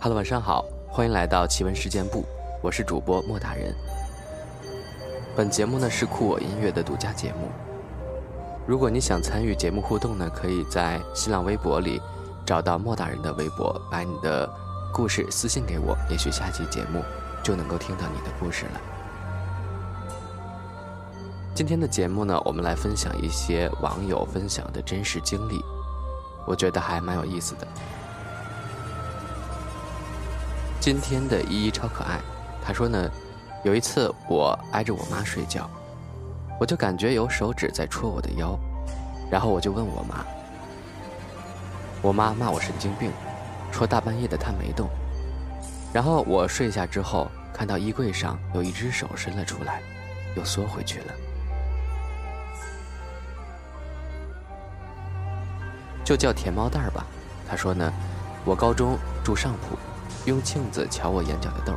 Hello，晚上好，欢迎来到奇闻事件部，我是主播莫大人。本节目呢是酷我音乐的独家节目。如果你想参与节目互动呢，可以在新浪微博里找到莫大人的微博，把你的故事私信给我，也许下期节目就能够听到你的故事了。今天的节目呢，我们来分享一些网友分享的真实经历，我觉得还蛮有意思的。今天的依依超可爱，她说呢，有一次我挨着我妈睡觉，我就感觉有手指在戳我的腰，然后我就问我妈，我妈骂我神经病，说大半夜的她没动，然后我睡下之后看到衣柜上有一只手伸了出来，又缩回去了，就叫甜猫蛋儿吧。她说呢，我高中住上铺。用镜子瞧我眼角的痘，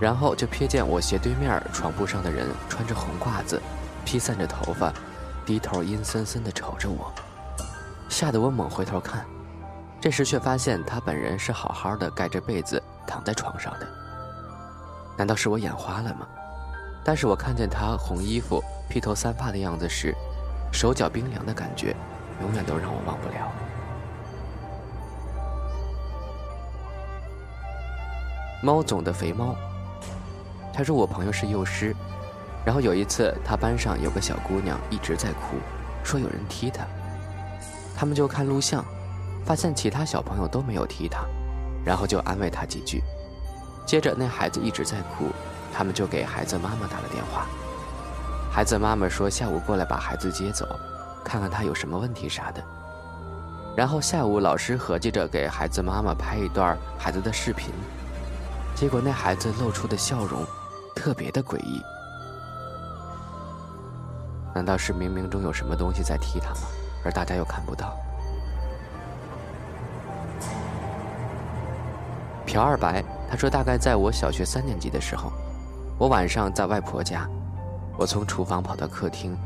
然后就瞥见我斜对面床铺上的人穿着红褂子，披散着头发，低头阴森森地瞅着我，吓得我猛回头看，这时却发现他本人是好好的盖着被子躺在床上的。难道是我眼花了吗？但是我看见他红衣服、披头散发的样子时，手脚冰凉的感觉，永远都让我忘不了。猫总的肥猫，他说我朋友是幼师，然后有一次他班上有个小姑娘一直在哭，说有人踢她，他们就看录像，发现其他小朋友都没有踢她，然后就安慰她几句，接着那孩子一直在哭，他们就给孩子妈妈打了电话，孩子妈妈说下午过来把孩子接走，看看他有什么问题啥的，然后下午老师合计着给孩子妈妈拍一段孩子的视频。结果那孩子露出的笑容，特别的诡异。难道是冥冥中有什么东西在踢他吗？而大家又看不到。朴二白他说，大概在我小学三年级的时候，我晚上在外婆家，我从厨房跑到客厅，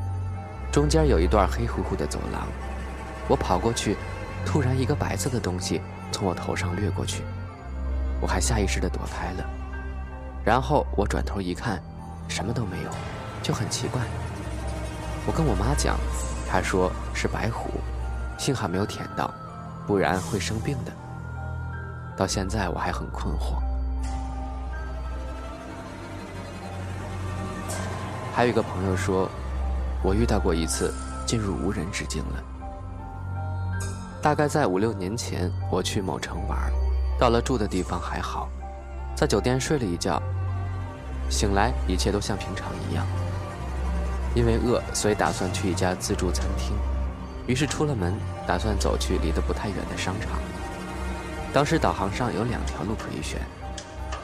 中间有一段黑乎乎的走廊，我跑过去，突然一个白色的东西从我头上掠过去。我还下意识地躲开了，然后我转头一看，什么都没有，就很奇怪。我跟我妈讲，她说是白虎，幸好没有舔到，不然会生病的。到现在我还很困惑。还有一个朋友说，我遇到过一次进入无人之境了。大概在五六年前，我去某城玩。到了住的地方还好，在酒店睡了一觉，醒来一切都像平常一样。因为饿，所以打算去一家自助餐厅，于是出了门，打算走去离得不太远的商场。当时导航上有两条路可以选，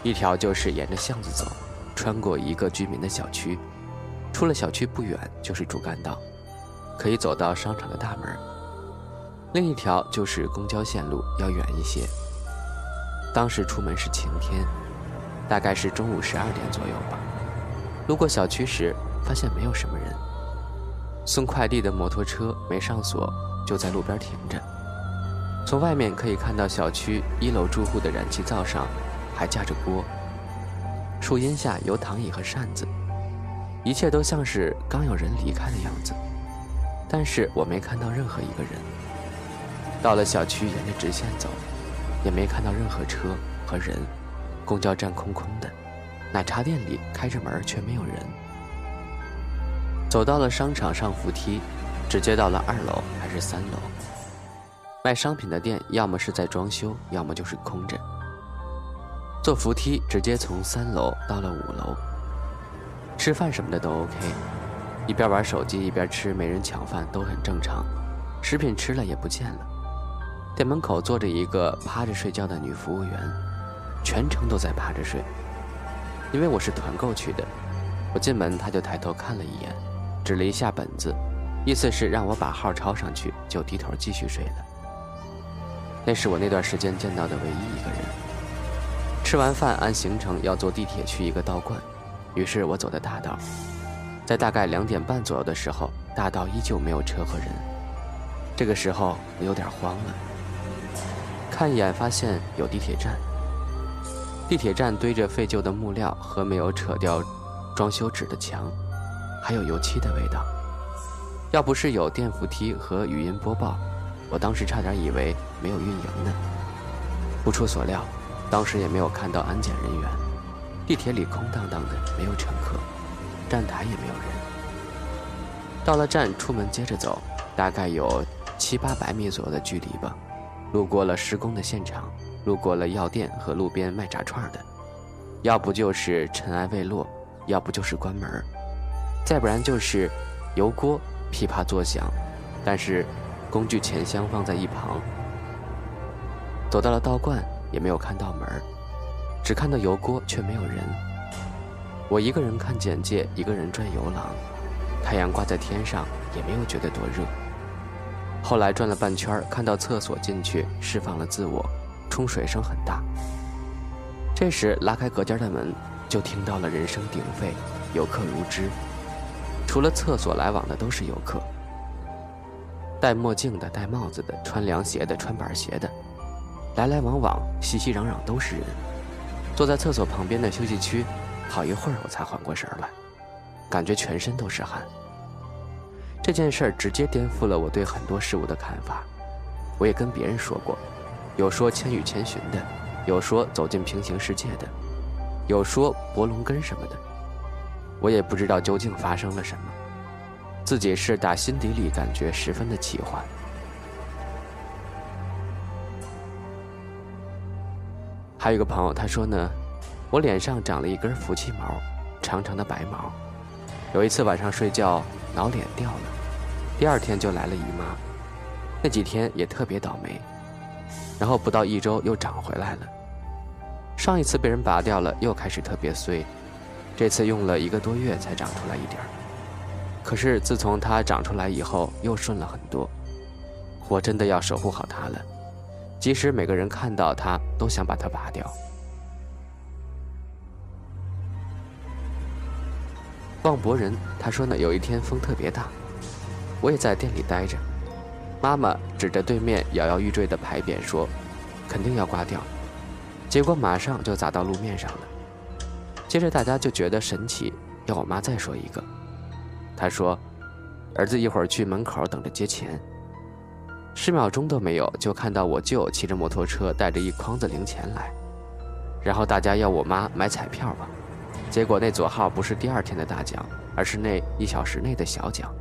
一条就是沿着巷子走，穿过一个居民的小区，出了小区不远就是主干道，可以走到商场的大门；另一条就是公交线路，要远一些。当时出门是晴天，大概是中午十二点左右吧。路过小区时，发现没有什么人。送快递的摩托车没上锁，就在路边停着。从外面可以看到小区一楼住户的燃气灶上还架着锅，树荫下有躺椅和扇子，一切都像是刚有人离开的样子。但是我没看到任何一个人。到了小区，沿着直线走。也没看到任何车和人，公交站空空的，奶茶店里开着门却没有人。走到了商场上扶梯，直接到了二楼还是三楼？卖商品的店要么是在装修，要么就是空着。坐扶梯直接从三楼到了五楼。吃饭什么的都 OK，一边玩手机一边吃，没人抢饭都很正常。食品吃了也不见了。店门口坐着一个趴着睡觉的女服务员，全程都在趴着睡。因为我是团购去的，我进门她就抬头看了一眼，指了一下本子，意思是让我把号抄上去，就低头继续睡了。那是我那段时间见到的唯一一个人。吃完饭按行程要坐地铁去一个道观，于是我走的大道，在大概两点半左右的时候，大道依旧没有车和人。这个时候我有点慌了。看一眼，发现有地铁站，地铁站堆着废旧的木料和没有扯掉装修纸的墙，还有油漆的味道。要不是有电扶梯和语音播报，我当时差点以为没有运营呢。不出所料，当时也没有看到安检人员，地铁里空荡荡的，没有乘客，站台也没有人。到了站，出门接着走，大概有七八百米左右的距离吧。路过了施工的现场，路过了药店和路边卖炸串的，要不就是尘埃未落，要不就是关门，再不然就是油锅。噼啪作响，但是工具钱箱放在一旁。走到了道观，也没有看到门只看到油锅，却没有人。我一个人看简介，一个人转游廊，太阳挂在天上，也没有觉得多热。后来转了半圈，看到厕所进去，释放了自我，冲水声很大。这时拉开隔间的门，就听到了人声鼎沸，游客如织。除了厕所来往的都是游客，戴墨镜的、戴帽子的、穿凉鞋的、穿板鞋的，来来往往、熙熙攘攘都是人。坐在厕所旁边的休息区，好一会儿我才缓过神来，感觉全身都是汗。这件事儿直接颠覆了我对很多事物的看法。我也跟别人说过，有说《千与千寻》的，有说走进平行世界的，有说博龙根什么的。我也不知道究竟发生了什么，自己是打心底里感觉十分的奇幻。还有一个朋友，他说呢，我脸上长了一根福气毛，长长的白毛。有一次晚上睡觉老脸掉了，第二天就来了姨妈，那几天也特别倒霉，然后不到一周又长回来了。上一次被人拔掉了，又开始特别碎。这次用了一个多月才长出来一点儿，可是自从它长出来以后，又顺了很多。我真的要守护好它了，即使每个人看到它都想把它拔掉。望博人他说呢，有一天风特别大，我也在店里待着，妈妈指着对面摇摇欲坠的牌匾说：“肯定要刮掉。”结果马上就砸到路面上了。接着大家就觉得神奇，要我妈再说一个。她说：“儿子一会儿去门口等着接钱。”十秒钟都没有，就看到我舅骑着摩托车带着一筐子零钱来，然后大家要我妈买彩票吧。结果那左号不是第二天的大奖，而是那一小时内的小奖。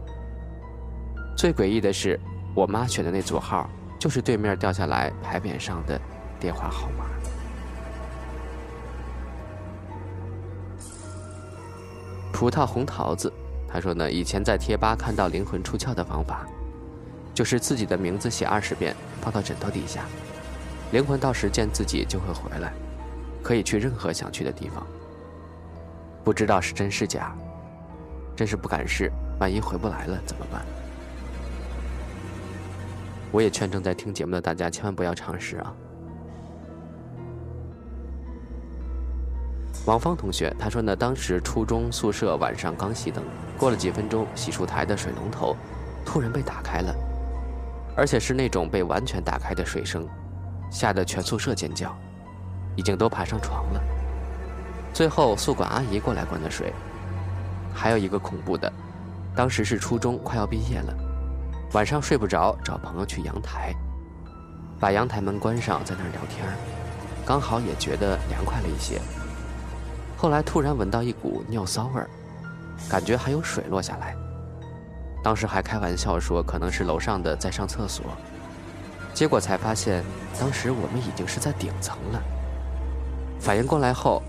最诡异的是，我妈选的那左号就是对面掉下来牌匾上的电话号码。葡萄红桃子，他说呢，以前在贴吧看到灵魂出窍的方法，就是自己的名字写二十遍，放到枕头底下，灵魂到时见自己就会回来，可以去任何想去的地方。不知道是真是假，真是不敢试，万一回不来了怎么办？我也劝正在听节目的大家千万不要尝试啊。王芳同学，他说呢，当时初中宿舍晚上刚熄灯，过了几分钟，洗漱台的水龙头突然被打开了，而且是那种被完全打开的水声，吓得全宿舍尖叫，已经都爬上床了。最后宿管阿姨过来关的水。还有一个恐怖的，当时是初中快要毕业了，晚上睡不着，找朋友去阳台，把阳台门关上，在那儿聊天刚好也觉得凉快了一些。后来突然闻到一股尿骚味儿，感觉还有水落下来。当时还开玩笑说可能是楼上的在上厕所，结果才发现当时我们已经是在顶层了。反应过来后，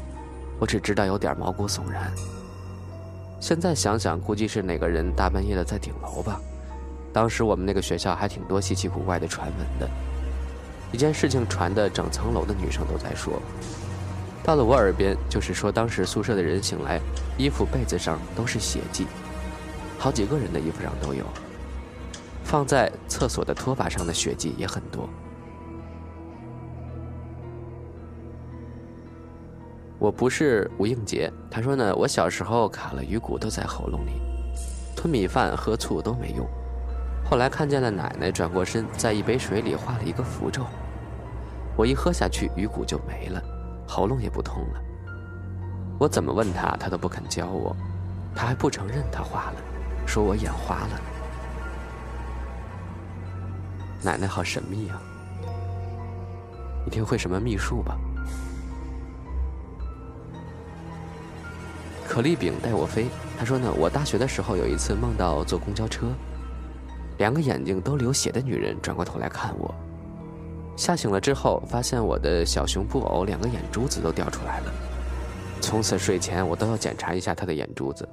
我只知道有点毛骨悚然。现在想想，估计是哪个人大半夜的在顶楼吧。当时我们那个学校还挺多稀奇古怪的传闻的，一件事情传的整层楼的女生都在说。到了我耳边，就是说当时宿舍的人醒来，衣服被子上都是血迹，好几个人的衣服上都有。放在厕所的拖把上的血迹也很多。我不是吴应杰，他说呢，我小时候卡了鱼骨都在喉咙里，吞米饭喝醋都没用，后来看见了奶奶转过身，在一杯水里画了一个符咒，我一喝下去，鱼骨就没了。喉咙也不痛了。我怎么问他，他都不肯教我，他还不承认他画了，说我眼花了。奶奶好神秘啊！一定会什么秘术吧？可丽饼带我飞。他说呢，我大学的时候有一次梦到坐公交车，两个眼睛都流血的女人转过头来看我。吓醒了之后，发现我的小熊布偶两个眼珠子都掉出来了。从此睡前我都要检查一下他的眼珠子。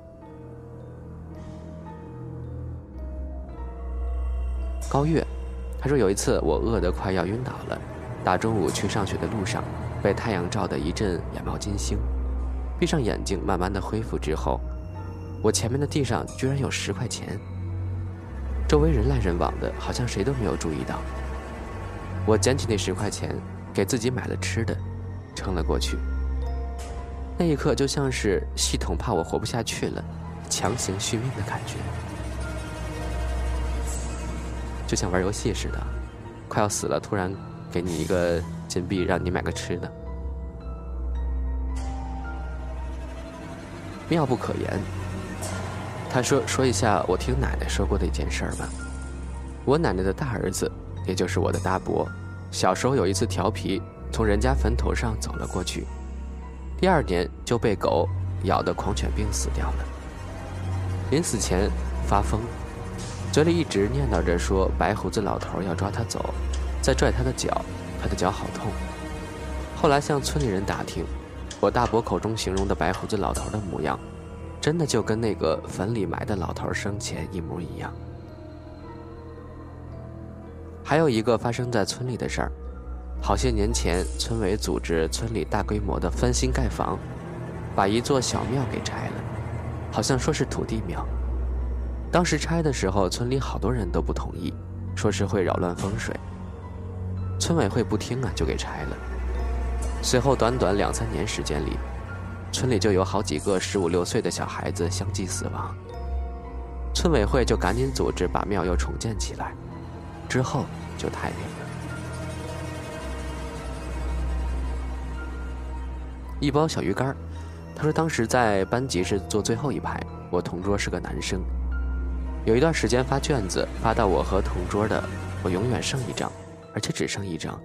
高月，他说有一次我饿得快要晕倒了，大中午去上学的路上，被太阳照得一阵眼冒金星。闭上眼睛，慢慢的恢复之后，我前面的地上居然有十块钱。周围人来人往的，好像谁都没有注意到。我捡起那十块钱，给自己买了吃的，撑了过去。那一刻就像是系统怕我活不下去了，强行续命的感觉，就像玩游戏似的，快要死了，突然给你一个金币，让你买个吃的。妙不可言。他说：“说一下我听奶奶说过的一件事儿吧。我奶奶的大儿子，也就是我的大伯，小时候有一次调皮，从人家坟头上走了过去，第二年就被狗咬得狂犬病死掉了。临死前发疯，嘴里一直念叨着说白胡子老头要抓他走，再拽他的脚，他的脚好痛。后来向村里人打听。”我大伯口中形容的白胡子老头的模样，真的就跟那个坟里埋的老头生前一模一样。还有一个发生在村里的事儿，好些年前，村委组织村里大规模的翻新盖房，把一座小庙给拆了，好像说是土地庙。当时拆的时候，村里好多人都不同意，说是会扰乱风水。村委会不听啊，就给拆了。随后短短两三年时间里，村里就有好几个十五六岁的小孩子相继死亡。村委会就赶紧组织把庙又重建起来，之后就太平了。一包小鱼干他说当时在班级是坐最后一排，我同桌是个男生。有一段时间发卷子发到我和同桌的，我永远剩一张，而且只剩一张。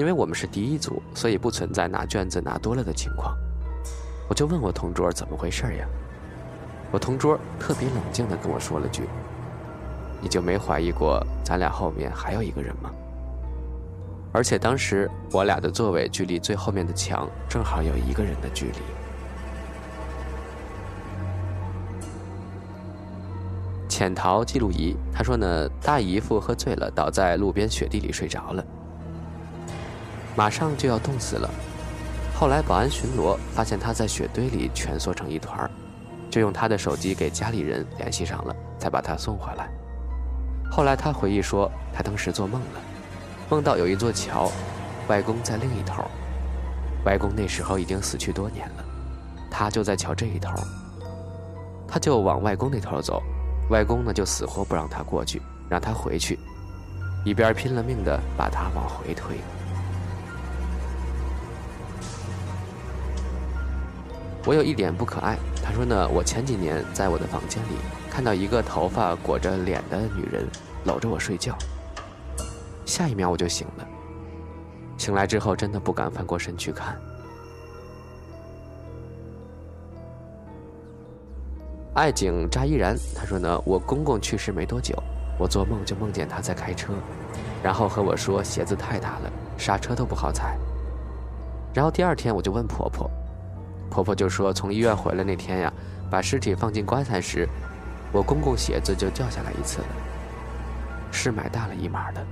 因为我们是第一组，所以不存在拿卷子拿多了的情况。我就问我同桌怎么回事呀？我同桌特别冷静地跟我说了句：“你就没怀疑过咱俩后面还有一个人吗？”而且当时我俩的座位距离最后面的墙正好有一个人的距离。潜逃记录仪，他说呢，大姨夫喝醉了，倒在路边雪地里睡着了。马上就要冻死了，后来保安巡逻发现他在雪堆里蜷缩成一团就用他的手机给家里人联系上了，才把他送回来。后来他回忆说，他当时做梦了，梦到有一座桥，外公在另一头，外公那时候已经死去多年了，他就在桥这一头，他就往外公那头走，外公呢就死活不让他过去，让他回去，一边拼了命的把他往回推。我有一点不可爱。他说呢，我前几年在我的房间里看到一个头发裹着脸的女人搂着我睡觉。下一秒我就醒了。醒来之后真的不敢翻过身去看。爱景扎依然，他说呢，我公公去世没多久，我做梦就梦见他在开车，然后和我说鞋子太大了，刹车都不好踩。然后第二天我就问婆婆。婆婆就说：“从医院回来那天呀，把尸体放进棺材时，我公公鞋子就掉下来一次了，是买大了一码的。”